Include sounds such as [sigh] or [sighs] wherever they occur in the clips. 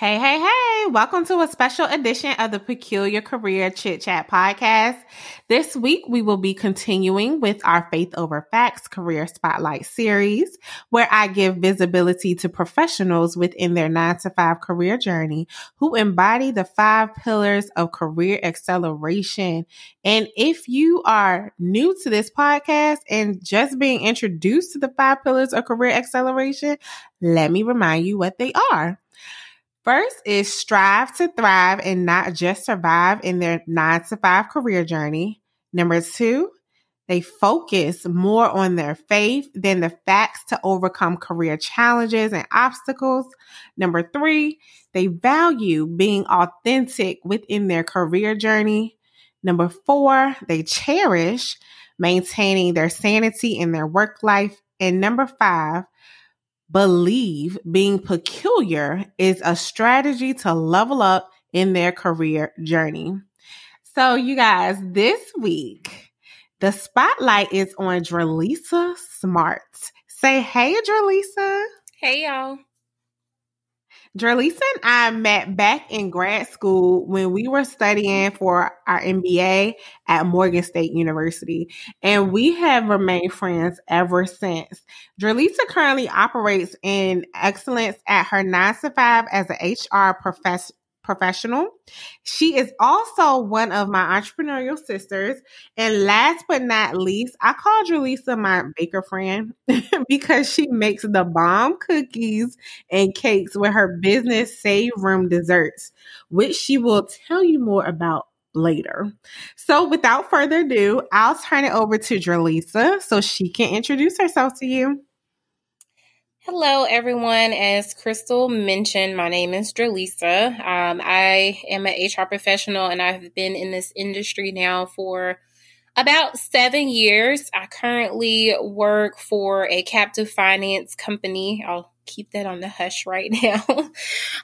Hey, hey, hey, welcome to a special edition of the Peculiar Career Chit Chat podcast. This week, we will be continuing with our Faith Over Facts Career Spotlight series, where I give visibility to professionals within their nine to five career journey who embody the five pillars of career acceleration. And if you are new to this podcast and just being introduced to the five pillars of career acceleration, let me remind you what they are. First is strive to thrive and not just survive in their nine to five career journey. Number two, they focus more on their faith than the facts to overcome career challenges and obstacles. Number three, they value being authentic within their career journey. Number four, they cherish maintaining their sanity in their work life. And number five, believe being peculiar is a strategy to level up in their career journey. So, you guys, this week, the spotlight is on Dralisa Smart. Say hey, Dralisa. Hey, y'all. Dralisa and I met back in grad school when we were studying for our MBA at Morgan State University, and we have remained friends ever since. Dralisa currently operates in excellence at her 9 to 5 as an HR professor professional. She is also one of my entrepreneurial sisters. And last but not least, I call Julissa my baker friend [laughs] because she makes the bomb cookies and cakes with her business Save Room Desserts, which she will tell you more about later. So without further ado, I'll turn it over to Dralisa so she can introduce herself to you. Hello, everyone. As Crystal mentioned, my name is Dralisa. Um, I am an HR professional and I've been in this industry now for about seven years. I currently work for a captive finance company. I'll keep that on the hush right [laughs] now.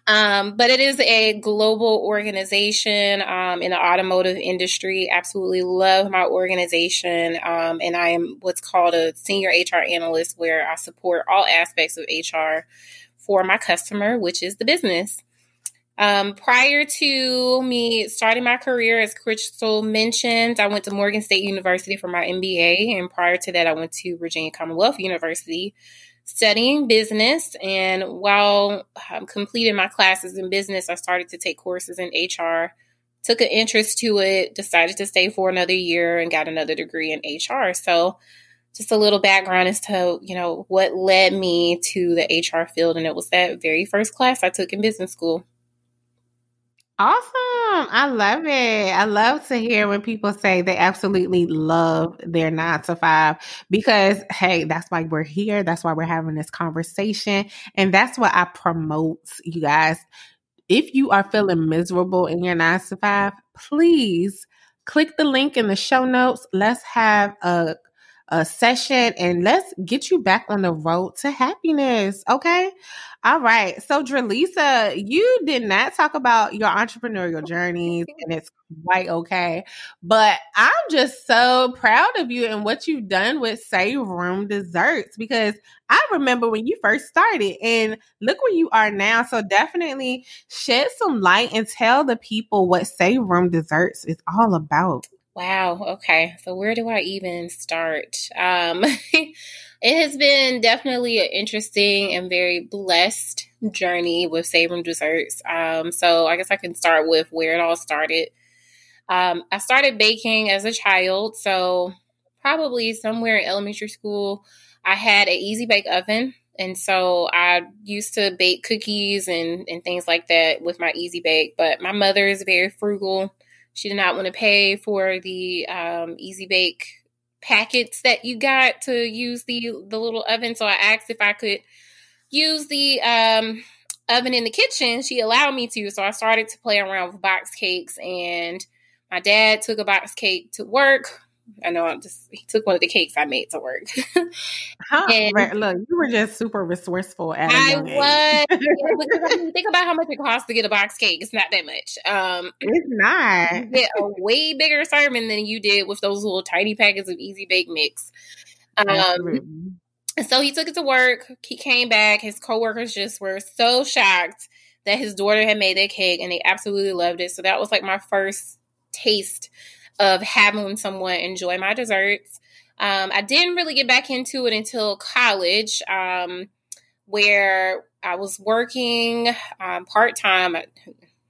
um, but it is a global organization um, in the automotive industry. Absolutely love my organization. Um, and I am what's called a senior HR analyst, where I support all aspects of HR for my customer, which is the business. Um, prior to me starting my career, as Crystal mentioned, I went to Morgan State University for my MBA. And prior to that, I went to Virginia Commonwealth University studying business. And while I completed my classes in business, I started to take courses in HR, took an interest to it, decided to stay for another year, and got another degree in HR. So, just a little background as to you know what led me to the HR field, and it was that very first class I took in business school. Awesome. I love it. I love to hear when people say they absolutely love their nine to five because, hey, that's why we're here. That's why we're having this conversation. And that's what I promote, you guys. If you are feeling miserable in your nine to five, please click the link in the show notes. Let's have a a session and let's get you back on the road to happiness. Okay. All right. So, Dralisa, you did not talk about your entrepreneurial journeys, and it's quite okay. But I'm just so proud of you and what you've done with Save Room Desserts because I remember when you first started, and look where you are now. So, definitely shed some light and tell the people what Save Room Desserts is all about. Wow. Okay. So where do I even start? Um, [laughs] it has been definitely an interesting and very blessed journey with Room Desserts. Um, so I guess I can start with where it all started. Um, I started baking as a child. So probably somewhere in elementary school, I had an easy bake oven. And so I used to bake cookies and, and things like that with my easy bake. But my mother is very frugal she did not want to pay for the um, Easy Bake packets that you got to use the the little oven. So I asked if I could use the um, oven in the kitchen, she allowed me to. So I started to play around with box cakes and my dad took a box cake to work. I know I'm just he took one of the cakes I made to work. [laughs] huh? And Look, you were just super resourceful at a was. [laughs] yeah, think about how much it costs to get a box cake. It's not that much. Um, it's not. You get a way bigger sermon than you did with those little tiny packets of Easy Bake Mix. Um, so he took it to work. He came back. His coworkers just were so shocked that his daughter had made that cake, and they absolutely loved it. So that was like my first taste of having someone enjoy my desserts. Um, I didn't really get back into it until college, um, where I was working um, part time. I,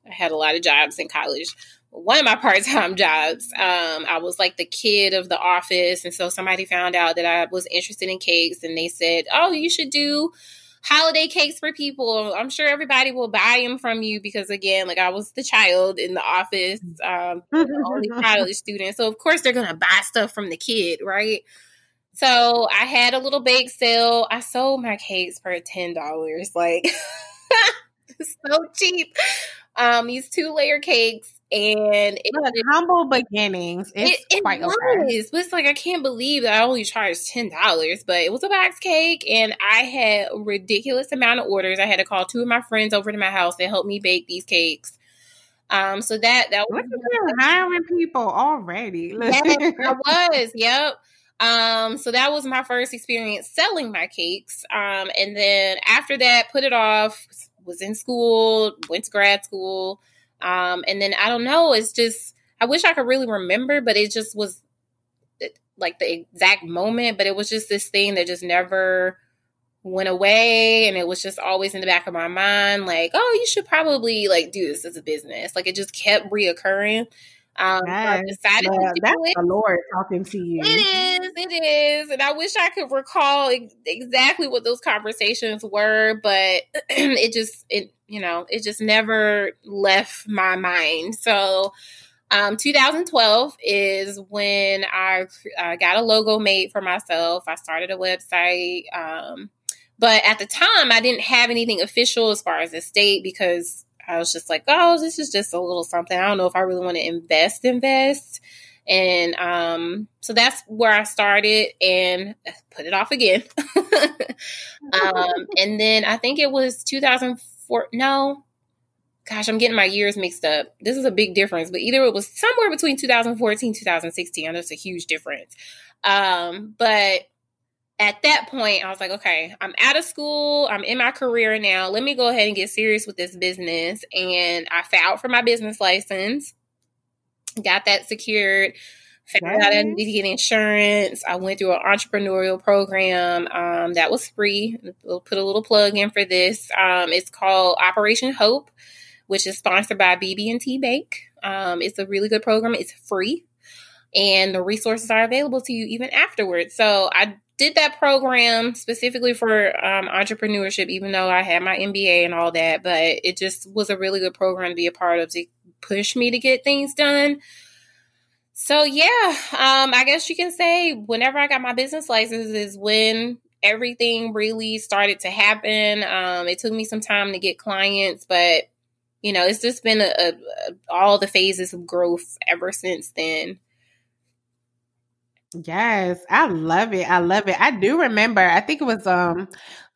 I had a lot of jobs in college. One of my [laughs] part time jobs, um, I was like the kid of the office. And so somebody found out that I was interested in cakes and they said, Oh, you should do holiday cakes for people. I'm sure everybody will buy them from you because, again, like I was the child in the office, um, [laughs] the only college student. So, of course, they're going to buy stuff from the kid, right? So, I had a little bake sale. I sold my cakes for $10. Like, [laughs] so cheap. Um, these two layer cakes and it was humble beginnings. It's it, it quite was. But it's like I can't believe that I only charged ten dollars, but it was a box cake, and I had a ridiculous amount of orders. I had to call two of my friends over to my house to help me bake these cakes. Um, so that that was hiring people already. [laughs] yeah, I was. Yep. Um, so that was my first experience selling my cakes. Um, and then after that, put it off. Was in school, went to grad school um, and then I don't know, it's just, I wish I could really remember, but it just was like the exact moment, but it was just this thing that just never went away and it was just always in the back of my mind like oh you should probably like do this as a business. Like it just kept reoccurring um, yes. so I decided uh, to that's it. the Lord talking to you. It is, it is, and I wish I could recall exactly what those conversations were, but [clears throat] it just, it you know, it just never left my mind. So, um, 2012 is when I uh, got a logo made for myself. I started a website. Um, but at the time, I didn't have anything official as far as the state because I was just like, oh, this is just a little something. I don't know if I really want to invest, invest. And um, so that's where I started and put it off again. [laughs] um, and then I think it was 2004. No, gosh, I'm getting my years mixed up. This is a big difference, but either it was somewhere between 2014 2016. I know it's a huge difference. Um, but at that point, I was like, okay, I'm out of school. I'm in my career now. Let me go ahead and get serious with this business. And I filed for my business license, got that secured, found out I needed to get insurance. I went through an entrepreneurial program um, that was free. We'll put a little plug in for this. Um, it's called Operation Hope, which is sponsored by BB&T Bank. Um, it's a really good program. It's free and the resources are available to you even afterwards. So I did that program specifically for um, entrepreneurship, even though I had my MBA and all that. But it just was a really good program to be a part of to push me to get things done. So yeah, um, I guess you can say whenever I got my business license is when everything really started to happen. Um, it took me some time to get clients, but you know, it's just been a, a, a, all the phases of growth ever since then. Yes, I love it. I love it. I do remember. I think it was um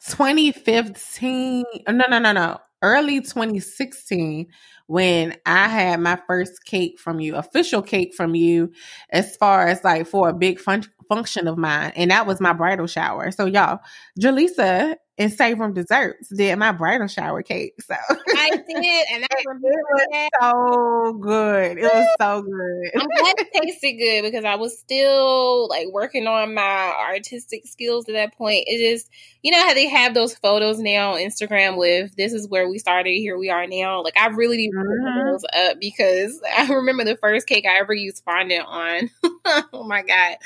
2015. No, no, no, no. Early 2016 when I had my first cake from you, official cake from you, as far as like for a big fun- function of mine, and that was my bridal shower. So y'all, Jaleesa and Save Room Desserts did my bridal shower cake. So I [laughs] did, and I remember it was so good. It was so good. I'm glad it tasted good because I was still like working on my artistic skills at that point. It just, you know how they have those photos now on Instagram with this is where we started, here we are now. Like I really need to mm-hmm. those up because [laughs] I remember the first cake I ever used fondant on. [laughs] oh my god.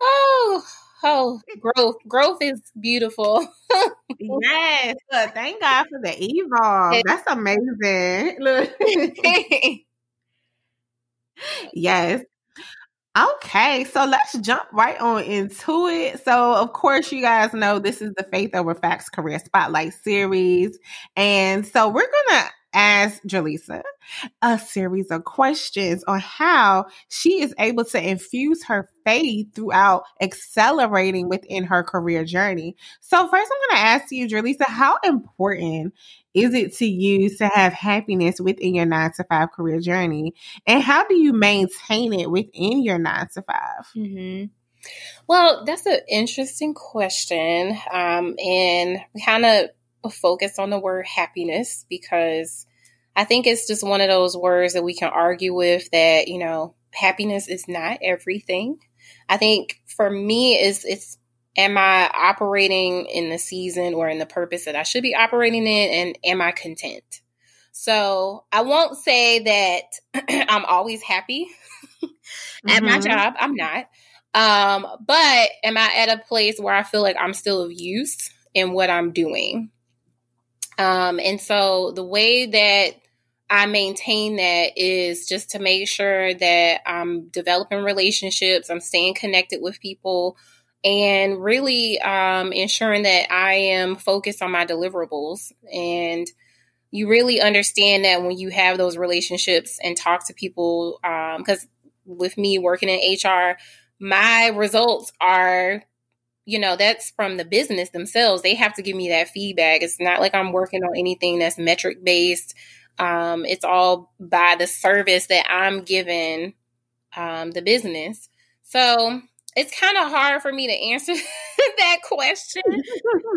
Oh Oh, growth. Growth is beautiful. [laughs] yes. Look, thank God for the evolve. That's amazing. [laughs] Look. yes. Okay, so let's jump right on into it. So, of course, you guys know this is the Faith Over Facts Career Spotlight series. And so we're going to ask Jaleesa a series of questions on how she is able to infuse her faith throughout accelerating within her career journey. So, first, I'm going to ask you, Jaleesa, how important is it to you to have happiness within your nine to five career journey? And how do you maintain it within your nine to 5 mm-hmm. Well, that's an interesting question. Um, and kind of focus on the word happiness because I think it's just one of those words that we can argue with that, you know, happiness is not everything. I think for me, is it's am I operating in the season or in the purpose that I should be operating in? And am I content? So I won't say that [clears throat] I'm always happy [laughs] at mm-hmm. my job. I'm not. Um, but am I at a place where I feel like I'm still of use in what I'm doing? Um, and so the way that I maintain that is just to make sure that I'm developing relationships, I'm staying connected with people, and really um, ensuring that I am focused on my deliverables. And you really understand that when you have those relationships and talk to people, because um, with me working in HR, my results are you know that's from the business themselves. They have to give me that feedback. It's not like i'm working on anything that's metric based. Um, it's all by the service that i'm giving um, the business. So it's kind of hard for me to answer [laughs] that question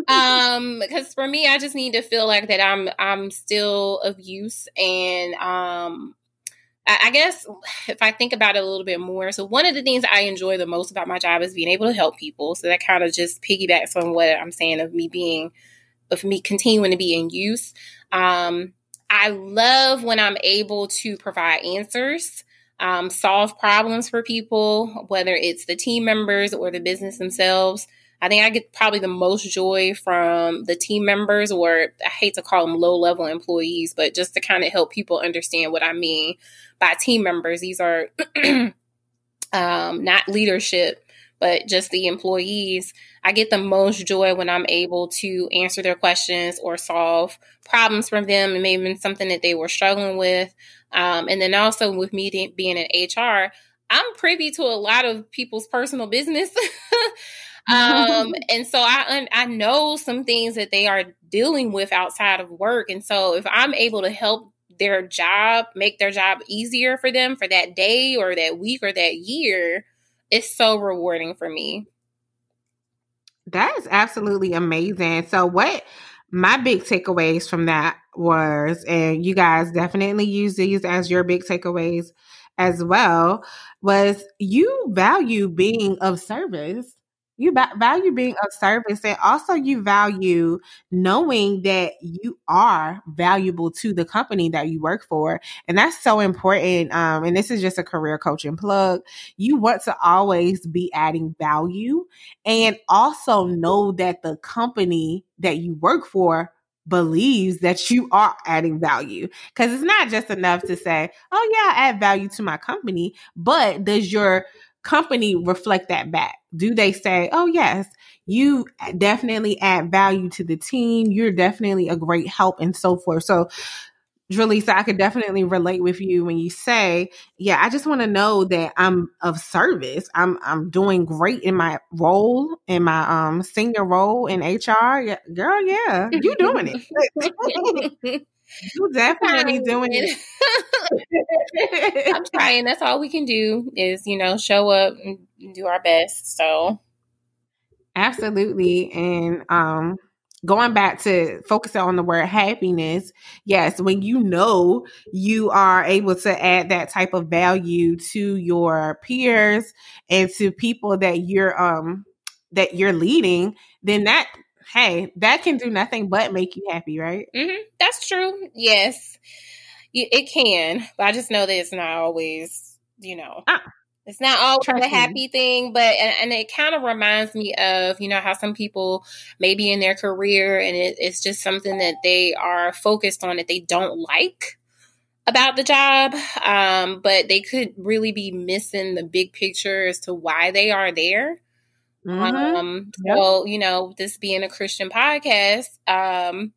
um because for me i just need to feel like that i'm i'm still of use and um I, guess if i think about it a little bit more so one of the things i enjoy the most about my job is being able to help people. So that kind of just piggybacks on what i'm saying of me being of me continuing to be in use. Um i love when i'm able to provide answers um, solve problems for people, whether it's the team members or the business themselves. I think I get probably the most joy from the team members, or I hate to call them low level employees, but just to kind of help people understand what I mean by team members. These are [clears throat] um, not leadership, but just the employees. I get the most joy when I'm able to answer their questions or solve problems from them and maybe something that they were struggling with. Um, and then also with me being in HR, I'm privy to a lot of people's personal business. [laughs] um, [laughs] and so I I know some things that they are dealing with outside of work. And so if I'm able to help their job, make their job easier for them for that day or that week or that year, it's so rewarding for me. That is absolutely amazing. So what my big takeaways from that was, and you guys definitely use these as your big takeaways as well, was you value being of service you value being of service and also you value knowing that you are valuable to the company that you work for. And that's so important um, and this is just a career coaching plug. You want to always be adding value and also know that the company that you work for believes that you are adding value. Because it's not just enough to say oh yeah i add value to my company but does your company reflect that back? Do they say, oh, yes, you definitely add value to the team. You're definitely a great help and so forth. So, Jaleesa, I could definitely relate with you when you say, "Yeah, I just want to know that I'm of service. I'm I'm doing great in my role, in my um senior role in HR. Yeah, girl, yeah, you're doing it. [laughs] [laughs] You definitely doing it. [laughs] I'm trying. That's all we can do is, you know, show up and do our best. So absolutely. And um going back to focusing on the word happiness, yes, when you know you are able to add that type of value to your peers and to people that you're um that you're leading, then that hey, that can do nothing but make you happy, right? Mm-hmm. That's true. Yes, it can. But I just know that it's not always, you know. Ah. It's not always a happy thing, but and, and it kind of reminds me of you know how some people maybe in their career and it, it's just something that they are focused on that they don't like. about the job, um, but they could really be missing the big picture as to why they are there. Mm-hmm. Um, yep. So, you know, this being a Christian podcast, um,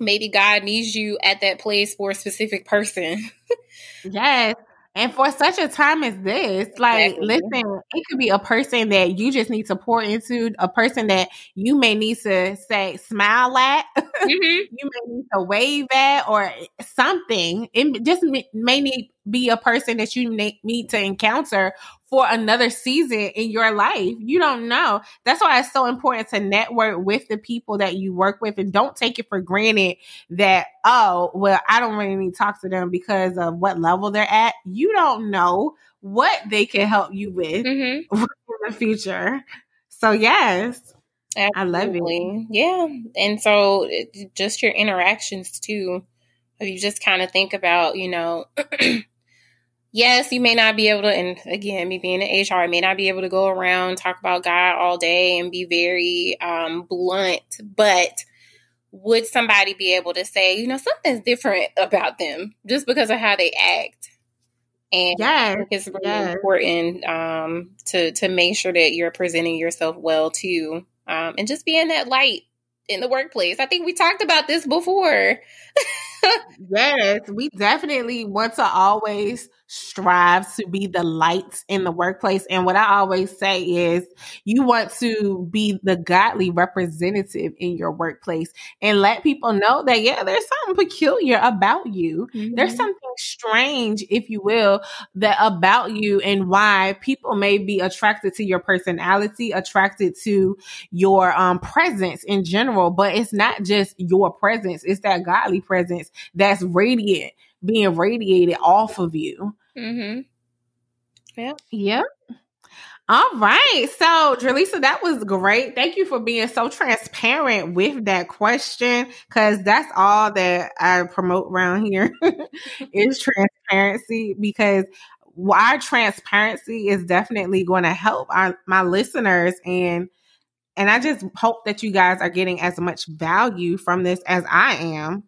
maybe God needs you at that place for a specific person. [laughs] yes. And for such a time as this, like, exactly. listen, it could be a person that you just need to pour into, a person that you may need to say, smile at, [laughs] mm-hmm. you may need to wave at, or something. It just may need be a person that you need to encounter for another season in your life. You don't know. That's why it's so important to network with the people that you work with and don't take it for granted that, oh, well, I don't really need to talk to them because of what level they're at. You don't know what they can help you with mm-hmm. [laughs] in the future. So, yes. Absolutely. I love it. Yeah. And so just your interactions too. If you just kind of think about, you know, [clears throat] yes, you may not be able to, and again, me being an HR, I may not be able to go around talk about God all day and be very um, blunt, but would somebody be able to say, you know, something's different about them just because of how they act? And yes, it's really yes. important um, to to make sure that you're presenting yourself well too, um, and just being that light in the workplace. I think we talked about this before. [laughs] yes, we definitely want to always strive to be the light in the workplace. And what I always say is you want to be the godly representative in your workplace and let people know that, yeah, there's something peculiar about you. Mm-hmm. There's something strange, if you will, that about you and why people may be attracted to your personality, attracted to your um, presence in general. But it's not just your presence, it's that godly presence that's radiant being radiated off of you. Mm-hmm. Yeah. Yep. All right. So, Dralisa, that was great. Thank you for being so transparent with that question because that's all that I promote around here [laughs] is transparency because our transparency is definitely going to help our my listeners and and I just hope that you guys are getting as much value from this as I am.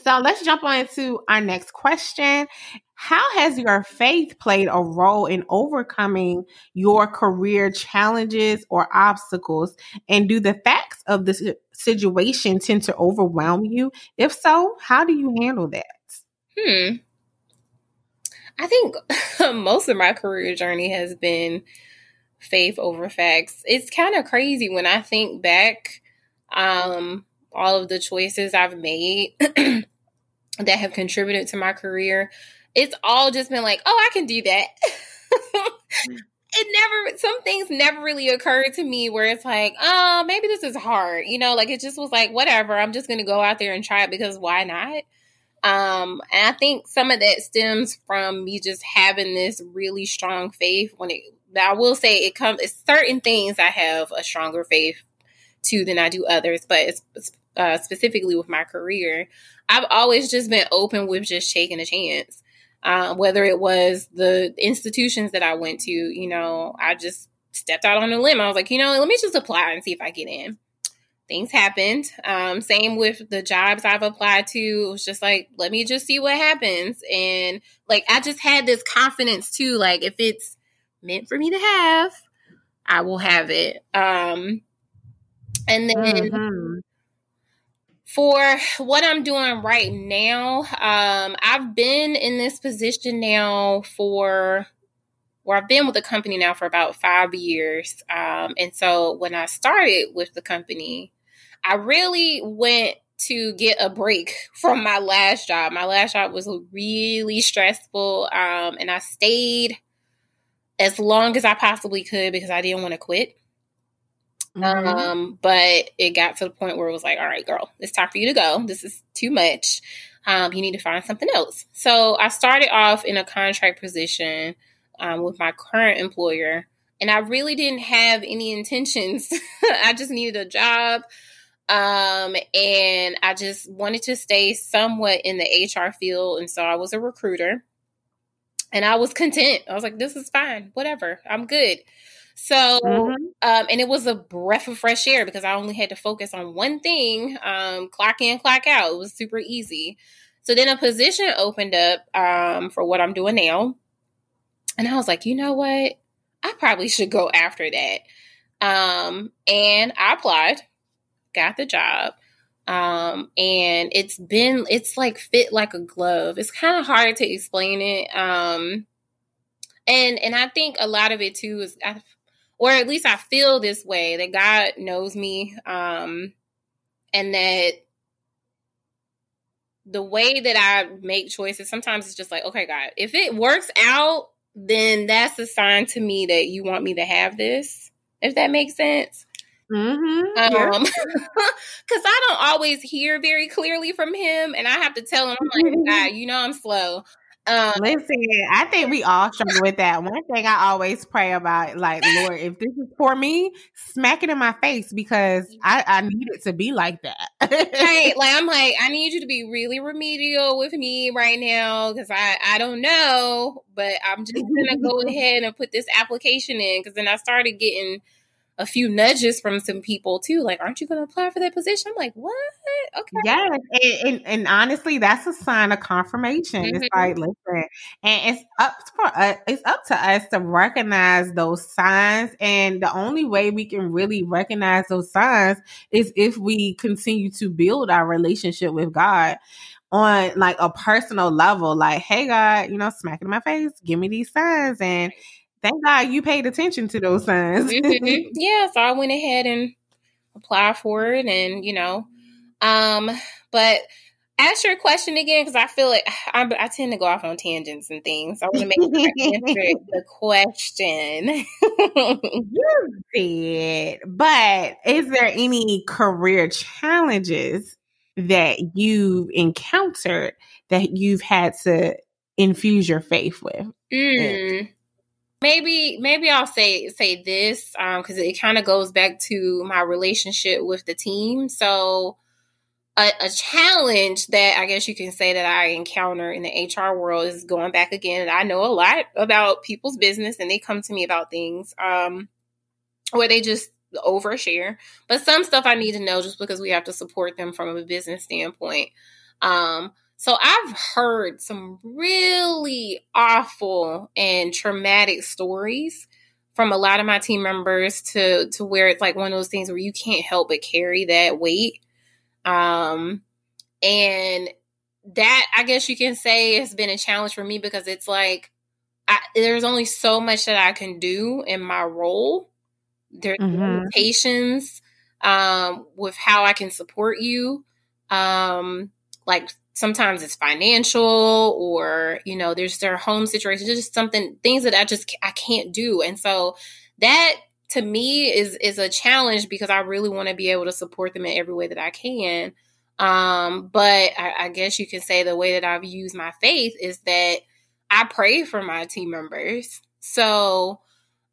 So let's jump on into our next question. How has your faith played a role in overcoming your career challenges or obstacles? And do the facts of the situation tend to overwhelm you? If so, how do you handle that? Hmm. I think [laughs] most of my career journey has been faith over facts. It's kind of crazy when I think back um all of the choices I've made [clears throat] that have contributed to my career, it's all just been like, oh, I can do that. [laughs] it never, some things never really occurred to me where it's like, oh, maybe this is hard. You know, like it just was like, whatever, I'm just going to go out there and try it because why not? Um, and I think some of that stems from me just having this really strong faith when it, I will say it comes, it's certain things I have a stronger faith to than I do others, but it's, uh, specifically with my career. I've always just been open with just taking a chance. Uh, whether it was the institutions that I went to, you know, I just stepped out on a limb. I was like, you know, let me just apply and see if I get in. Things happened. Um, same with the jobs I've applied to. It was just like, let me just see what happens. And like, I just had this confidence too. Like, if it's meant for me to have, I will have it. Um, and then mm-hmm for what I'm doing right now, um, I've been in this position now for, where I've been with the company now for about five years. Um, and so when I started with the company, I really went to get a break [laughs] from my last job. My last job was really stressful, um, and I stayed as long as I possibly could because I didn't want to quit. Mm-hmm. Um, but it got to the point where it was like, all right, girl, it's time for you to go. This is too much. Um, you need to find something else. So I started off in a contract position um, with my current employer, and I really didn't have any intentions. [laughs] I just needed a job. Um, and I just wanted to stay somewhat in the HR field. And so I was a recruiter and I was content. I was like, this is fine, whatever, I'm good. So, mm-hmm. um, and it was a breath of fresh air because I only had to focus on one thing, um, clock in, clock out. It was super easy. So then a position opened up um, for what I'm doing now. And I was like, you know what? I probably should go after that. Um, and I applied, got the job. Um, and it's been, it's like fit like a glove. It's kind of hard to explain it. Um, and, and I think a lot of it too is, I, or at least I feel this way that God knows me. Um, and that the way that I make choices, sometimes it's just like, okay, God, if it works out, then that's a sign to me that you want me to have this, if that makes sense. Mm-hmm. Um, [laughs] because I don't always hear very clearly from him, and I have to tell him, I'm like, [laughs] God, you know, I'm slow. Um, Listen, I think we all struggle with that. One thing I always pray about, like, [laughs] Lord, if this is for me, smack it in my face because I, I need it to be like that. right. [laughs] Like, I'm like, I need you to be really remedial with me right now because I, I don't know, but I'm just going to go [laughs] ahead and put this application in because then I started getting a few nudges from some people too. Like, aren't you going to apply for that position? I'm like, what? Okay. Yes, and, and, and honestly, that's a sign of confirmation. Mm-hmm. It's like, listen, and it's up for us. It's up to us to recognize those signs, and the only way we can really recognize those signs is if we continue to build our relationship with God on like a personal level. Like, hey, God, you know, smack it in my face, give me these signs, and Thank God you paid attention to those signs. mm-hmm. [laughs] Yeah, so I went ahead and applied for it, and you know, um, but ask your question again because I feel like [sighs] I, I, tend to go off on tangents and things. I want to make sure I [laughs] answer the question. [laughs] you did, but is there any career challenges that you've encountered that you've had to infuse your faith with? Mm maybe maybe I'll say say this because um, it kind of goes back to my relationship with the team. So a, a, challenge that I guess you can say that I encounter in the HR world is going back again. I know a lot about people's business and they come to me about things um, where they just overshare. But some stuff I need to know just because we have to support them from a business standpoint. Um, so I've heard some really awful and traumatic stories from a lot of my team members to to where it's like one of those things where you can't help but carry that weight. Um and that I guess you can say has been a challenge for me because it's like I, there's only so much that I can do in my role. There's mm-hmm. limitations um, with how I can support you. Um, like sometimes it's financial or you know there's their home situation just something things that i just i can't do. And so that to me is is a challenge because i really want to be able to support them in every way that i can. Um but I, I guess you can say the way that i've used my faith is that i pray for my team members. So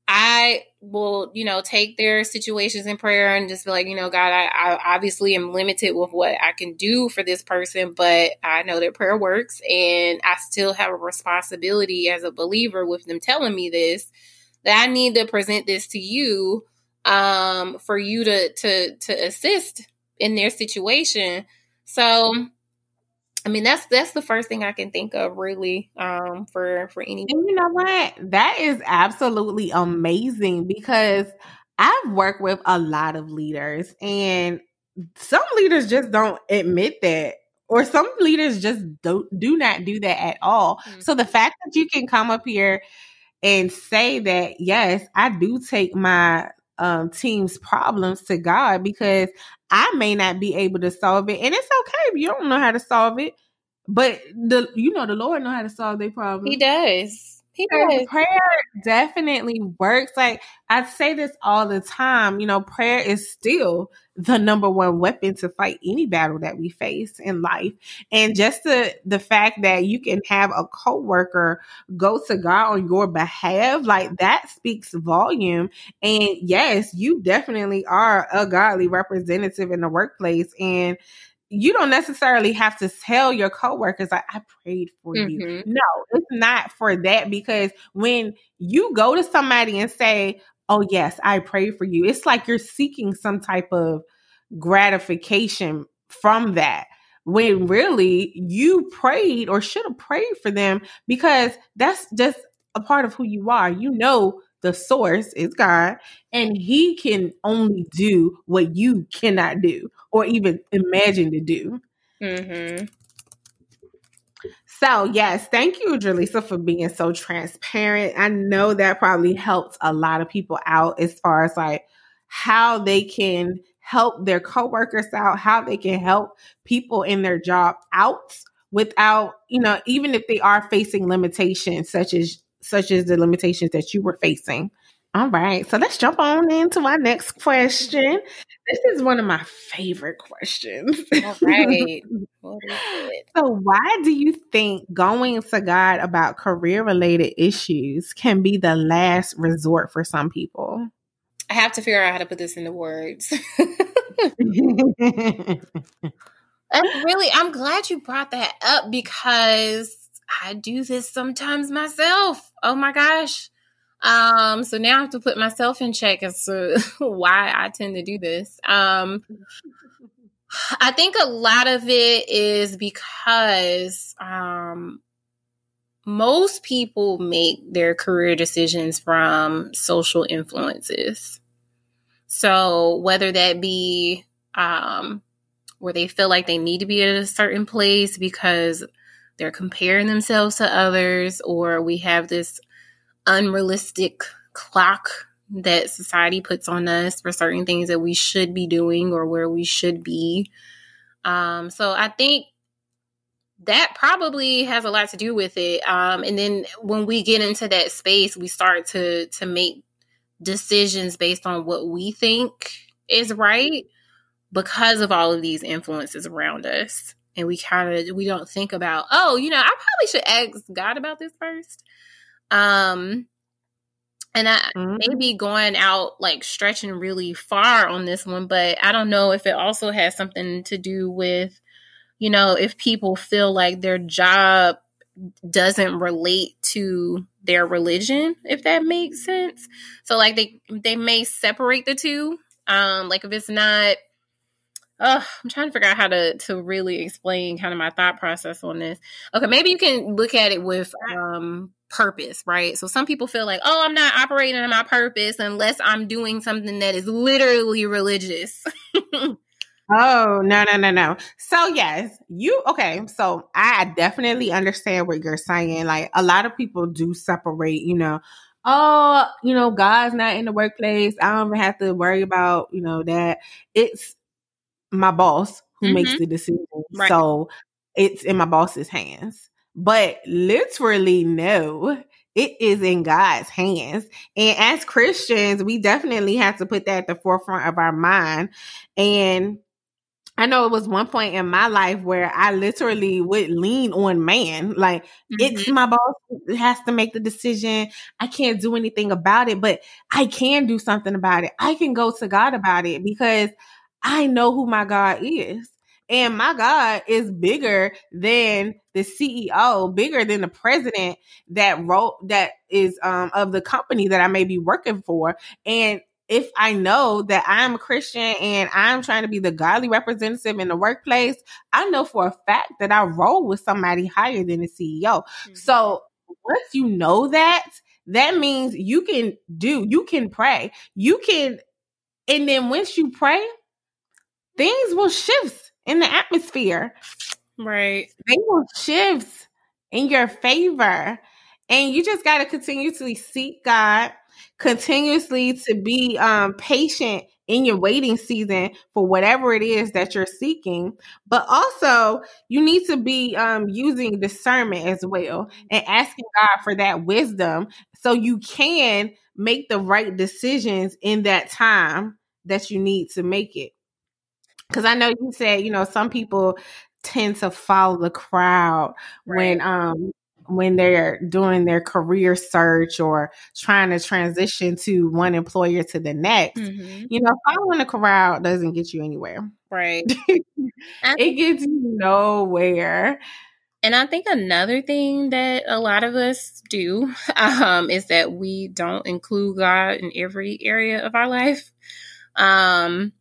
I will, you know, take their situations in prayer and just be like, you know, God, I, I, obviously am limited with what I can do for this person, but I know that prayer works and I still have a responsibility as a believer with them telling me this that I need to present this to you um for you to to to assist in their situation. So I mean, that's that's the first thing I can think of, really, um, for for any. And you know what? That is absolutely amazing because I've worked with a lot of leaders, and some leaders just don't admit that, or some leaders just don't do not do that at all. Mm-hmm. So the fact that you can come up here and say that, yes, I do take my um, team's problems to God because I may not be able to solve it, and it's okay if you don't know how to solve it. But the you know the Lord know how to solve their problem. He does. Does. Prayer definitely works. Like I say this all the time. You know, prayer is still the number one weapon to fight any battle that we face in life. And just the the fact that you can have a coworker go to God on your behalf, like that speaks volume. And yes, you definitely are a godly representative in the workplace. And you don't necessarily have to tell your coworkers like I prayed for mm-hmm. you. No, it's not for that because when you go to somebody and say, "Oh yes, I prayed for you." It's like you're seeking some type of gratification from that when really you prayed or should have prayed for them because that's just a part of who you are. You know, the source is God, and He can only do what you cannot do or even imagine to do. Mm-hmm. So, yes, thank you, Dralisa, for being so transparent. I know that probably helped a lot of people out as far as like how they can help their coworkers out, how they can help people in their job out without, you know, even if they are facing limitations such as such as the limitations that you were facing. All right, so let's jump on into our next question. This is one of my favorite questions. All right. [laughs] so, why do you think going to God about career related issues can be the last resort for some people? I have to figure out how to put this into words. [laughs] [laughs] And really, I'm glad you brought that up because I do this sometimes myself. Oh my gosh. Um, so now I have to put myself in check as to [laughs] why I tend to do this. Um, [laughs] I think a lot of it is because um, most people make their career decisions from social influences. So whether that be um, where they feel like they need to be at a certain place because they're comparing themselves to others, or we have this unrealistic clock that society puts on us for certain things that we should be doing or where we should be. Um, so I think that probably has a lot to do with it. Um, and then when we get into that space, we start to to make decisions based on what we think is right because of all of these influences around us. And we kind of we don't think about, oh, you know, I probably should ask God about this first. Um, and I mm-hmm. maybe going out like stretching really far on this one, but I don't know if it also has something to do with, you know, if people feel like their job doesn't relate to their religion, if that makes sense. So like they they may separate the two. Um, like if it's not uh, I'm trying to figure out how to to really explain kind of my thought process on this. Okay, maybe you can look at it with um purpose, right? So some people feel like, oh, I'm not operating in my purpose unless I'm doing something that is literally religious. [laughs] oh, no, no, no, no. So, yes, you, okay. So I definitely understand what you're saying. Like a lot of people do separate, you know, oh, you know, God's not in the workplace. I don't even have to worry about, you know, that. It's my boss who mm-hmm. makes the decision. Right. So it's in my boss's hands. But literally, no, it is in God's hands. And as Christians, we definitely have to put that at the forefront of our mind. And I know it was one point in my life where I literally would lean on man. Like, mm-hmm. it's my boss has to make the decision. I can't do anything about it, but I can do something about it. I can go to God about it because I know who my God is. And my God is bigger than the CEO, bigger than the president that wrote that is um, of the company that I may be working for. And if I know that I'm a Christian and I'm trying to be the godly representative in the workplace, I know for a fact that I roll with somebody higher than the CEO. Mm-hmm. So once you know that, that means you can do, you can pray, you can, and then once you pray, things will shift in the atmosphere. Right. They will shift in your favor. And you just got to continuously seek God, continuously to be um, patient in your waiting season for whatever it is that you're seeking. But also, you need to be um, using discernment as well and asking God for that wisdom so you can make the right decisions in that time that you need to make it. Because I know you said, you know, some people tend to follow the crowd right. when um when they're doing their career search or trying to transition to one employer to the next. Mm-hmm. You know, following the crowd doesn't get you anywhere. Right. [laughs] it gets you nowhere. And I think another thing that a lot of us do [laughs] um, is that we don't include God in every area of our life. Um,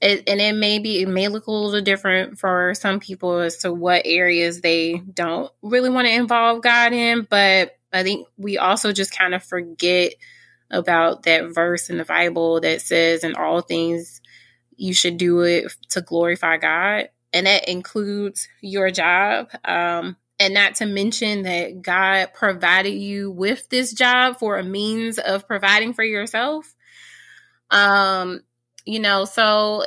it, and it may be it may look a little different for some people as to what areas they don't really want to involve God in, but I think we also just kind of forget about that verse in the Bible that says in all things you should do it to glorify God. And that includes your job. Um, and not to mention that God provided you with this job for a means of providing for yourself. Um, you know, so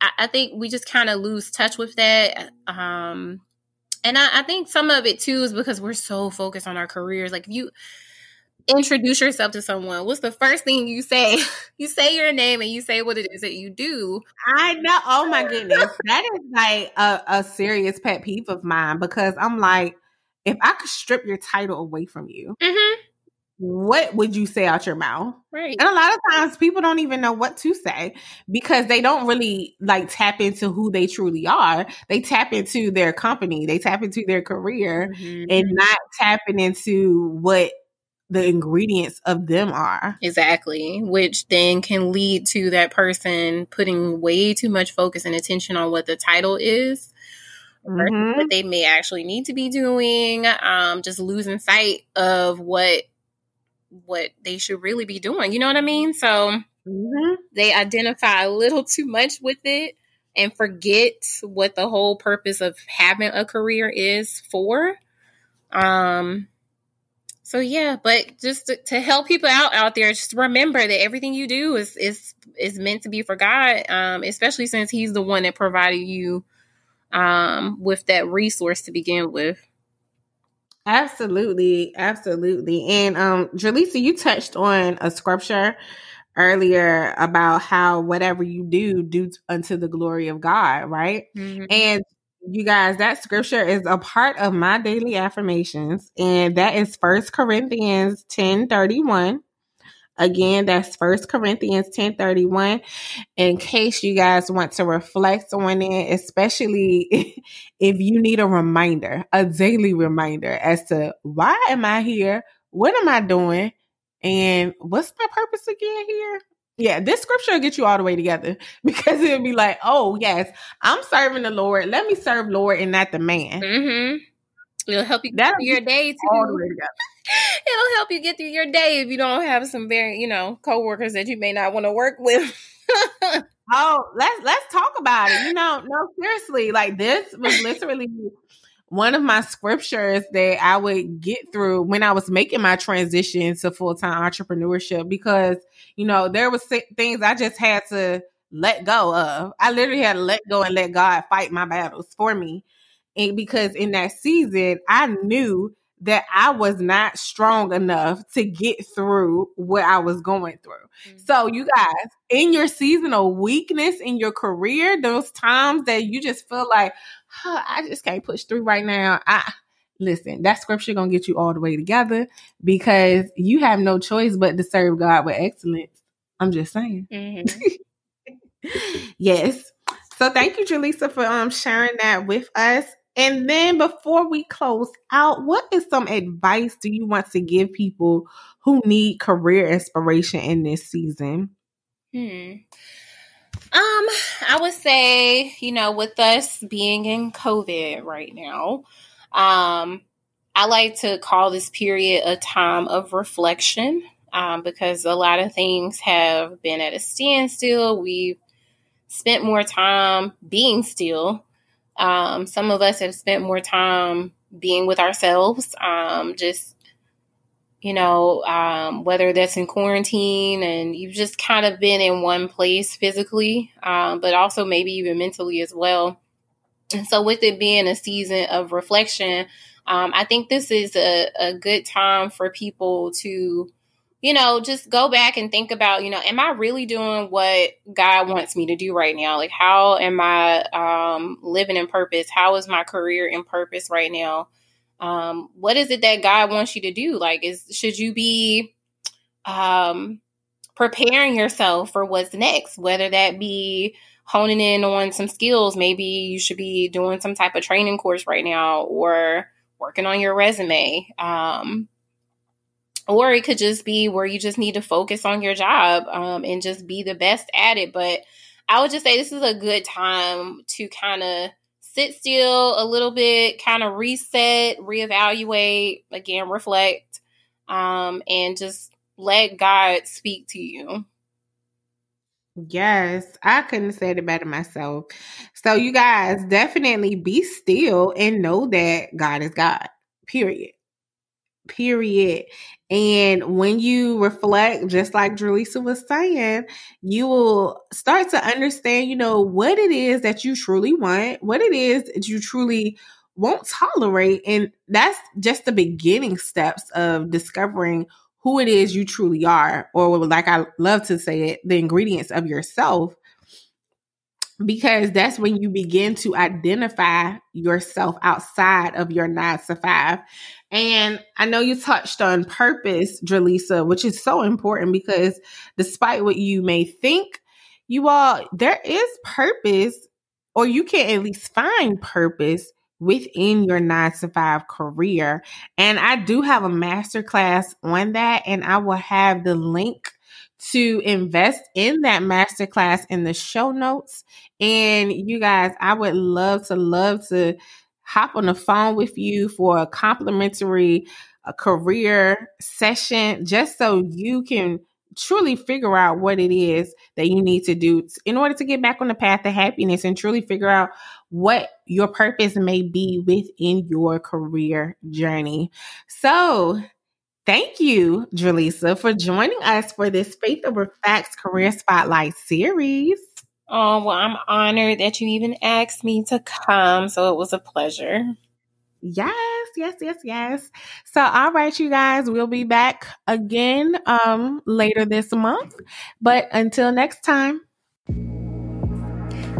I, I think we just kind of lose touch with that. Um, and I, I think some of it too is because we're so focused on our careers. Like if you introduce yourself to someone, what's the first thing you say? [laughs] you say your name and you say what it is that you do. I know. Oh my [laughs] goodness. that is like a, a serious pet peeve of mine because I'm like, if I could strip your title away from you, mm-hmm. What would you say out your mouth? Right. And a lot of times people don't even know what to say because they don't really like tap into who they truly are. They tap into their company, they tap into their career mm-hmm. and not tapping into what the ingredients of them are. Exactly, which then can lead to that person putting way too much focus and attention on what the title is. Mm-hmm. What they may actually need to be doing, um, just losing sight of what what they should really be doing. You know what I mean? So mm-hmm. they identify a little too much with it and forget what the whole purpose of having a career is for. Um, so yeah, but just to, to, help people out out there, just remember that everything you do is is is meant to be for God. Um, especially since He's the one that provided you um with that resource to begin with. Absolutely, absolutely. And um, Jaleesa, you touched on a scripture earlier about how whatever you do, do unto the glory of God, right? Mm-hmm. And you guys, that scripture is a part of my daily affirmations, and that is First Corinthians 10 31. Again, that's First Corinthians 10 31. In case you guys want to reflect on it, especially [laughs] if you need a reminder, a daily reminder as to why am I here? What am I doing? And what's my purpose again here? Yeah, this scripture will get you all the way together [laughs] because it'll be like, oh, yes, I'm serving the Lord. Let me serve Lord and not the man. Mm-hmm. It'll help you get through your day too. All the way together. [laughs] It'll help you get through your day if you don't have some very, you know, coworkers that you may not want to work with. [laughs] oh, let's let's talk about it. You know, no, seriously, like this was literally one of my scriptures that I would get through when I was making my transition to full time entrepreneurship because you know there was things I just had to let go of. I literally had to let go and let God fight my battles for me, and because in that season I knew that I was not strong enough to get through what I was going through. Mm-hmm. So, you guys, in your season of weakness in your career, those times that you just feel like, huh, I just can't push through right now. I listen, that scripture gonna get you all the way together because you have no choice but to serve God with excellence. I'm just saying. Mm-hmm. [laughs] [laughs] yes. So thank you, Jaleesa, for um sharing that with us. And then before we close out, what is some advice do you want to give people who need career inspiration in this season? Hmm. Um, I would say, you know, with us being in COVID right now, um, I like to call this period a time of reflection um, because a lot of things have been at a standstill. We've spent more time being still. Um, some of us have spent more time being with ourselves, um, just you know, um, whether that's in quarantine and you've just kind of been in one place physically, um, but also maybe even mentally as well. And so, with it being a season of reflection, um, I think this is a, a good time for people to, you know, just go back and think about, you know, am I really doing what God wants me to do right now? Like, how am I um, living in purpose? How is my career in purpose right now? um, what is it that God wants you to do? Like, is should you be um, preparing yourself for what's next? Whether that be honing in on some skills, maybe you should be doing some type of training course right now, or working on your resume. Um, or it could just be where you just need to focus on your job um, and just be the best at it. But I would just say this is a good time to kind of sit still a little bit, kind of reset, reevaluate, again, reflect, um, and just let God speak to you. Yes, I couldn't said it better myself. So, you guys definitely be still and know that God is God, period. Period. And when you reflect, just like Drelisa was saying, you will start to understand, you know, what it is that you truly want, what it is that you truly won't tolerate. And that's just the beginning steps of discovering who it is you truly are, or like I love to say it, the ingredients of yourself, because that's when you begin to identify yourself outside of your nine to five. And I know you touched on purpose, Drelisa, which is so important because despite what you may think, you all, there is purpose, or you can at least find purpose within your nine to five career. And I do have a masterclass on that, and I will have the link to invest in that masterclass in the show notes. And you guys, I would love to love to hop on the phone with you for a complimentary a career session just so you can truly figure out what it is that you need to do in order to get back on the path to happiness and truly figure out what your purpose may be within your career journey. So, thank you, Drelisa, for joining us for this Faith Over Facts Career Spotlight series. Oh, well, I'm honored that you even asked me to come. So it was a pleasure. Yes, yes, yes, yes. So all right, you guys, we'll be back again um later this month. But until next time.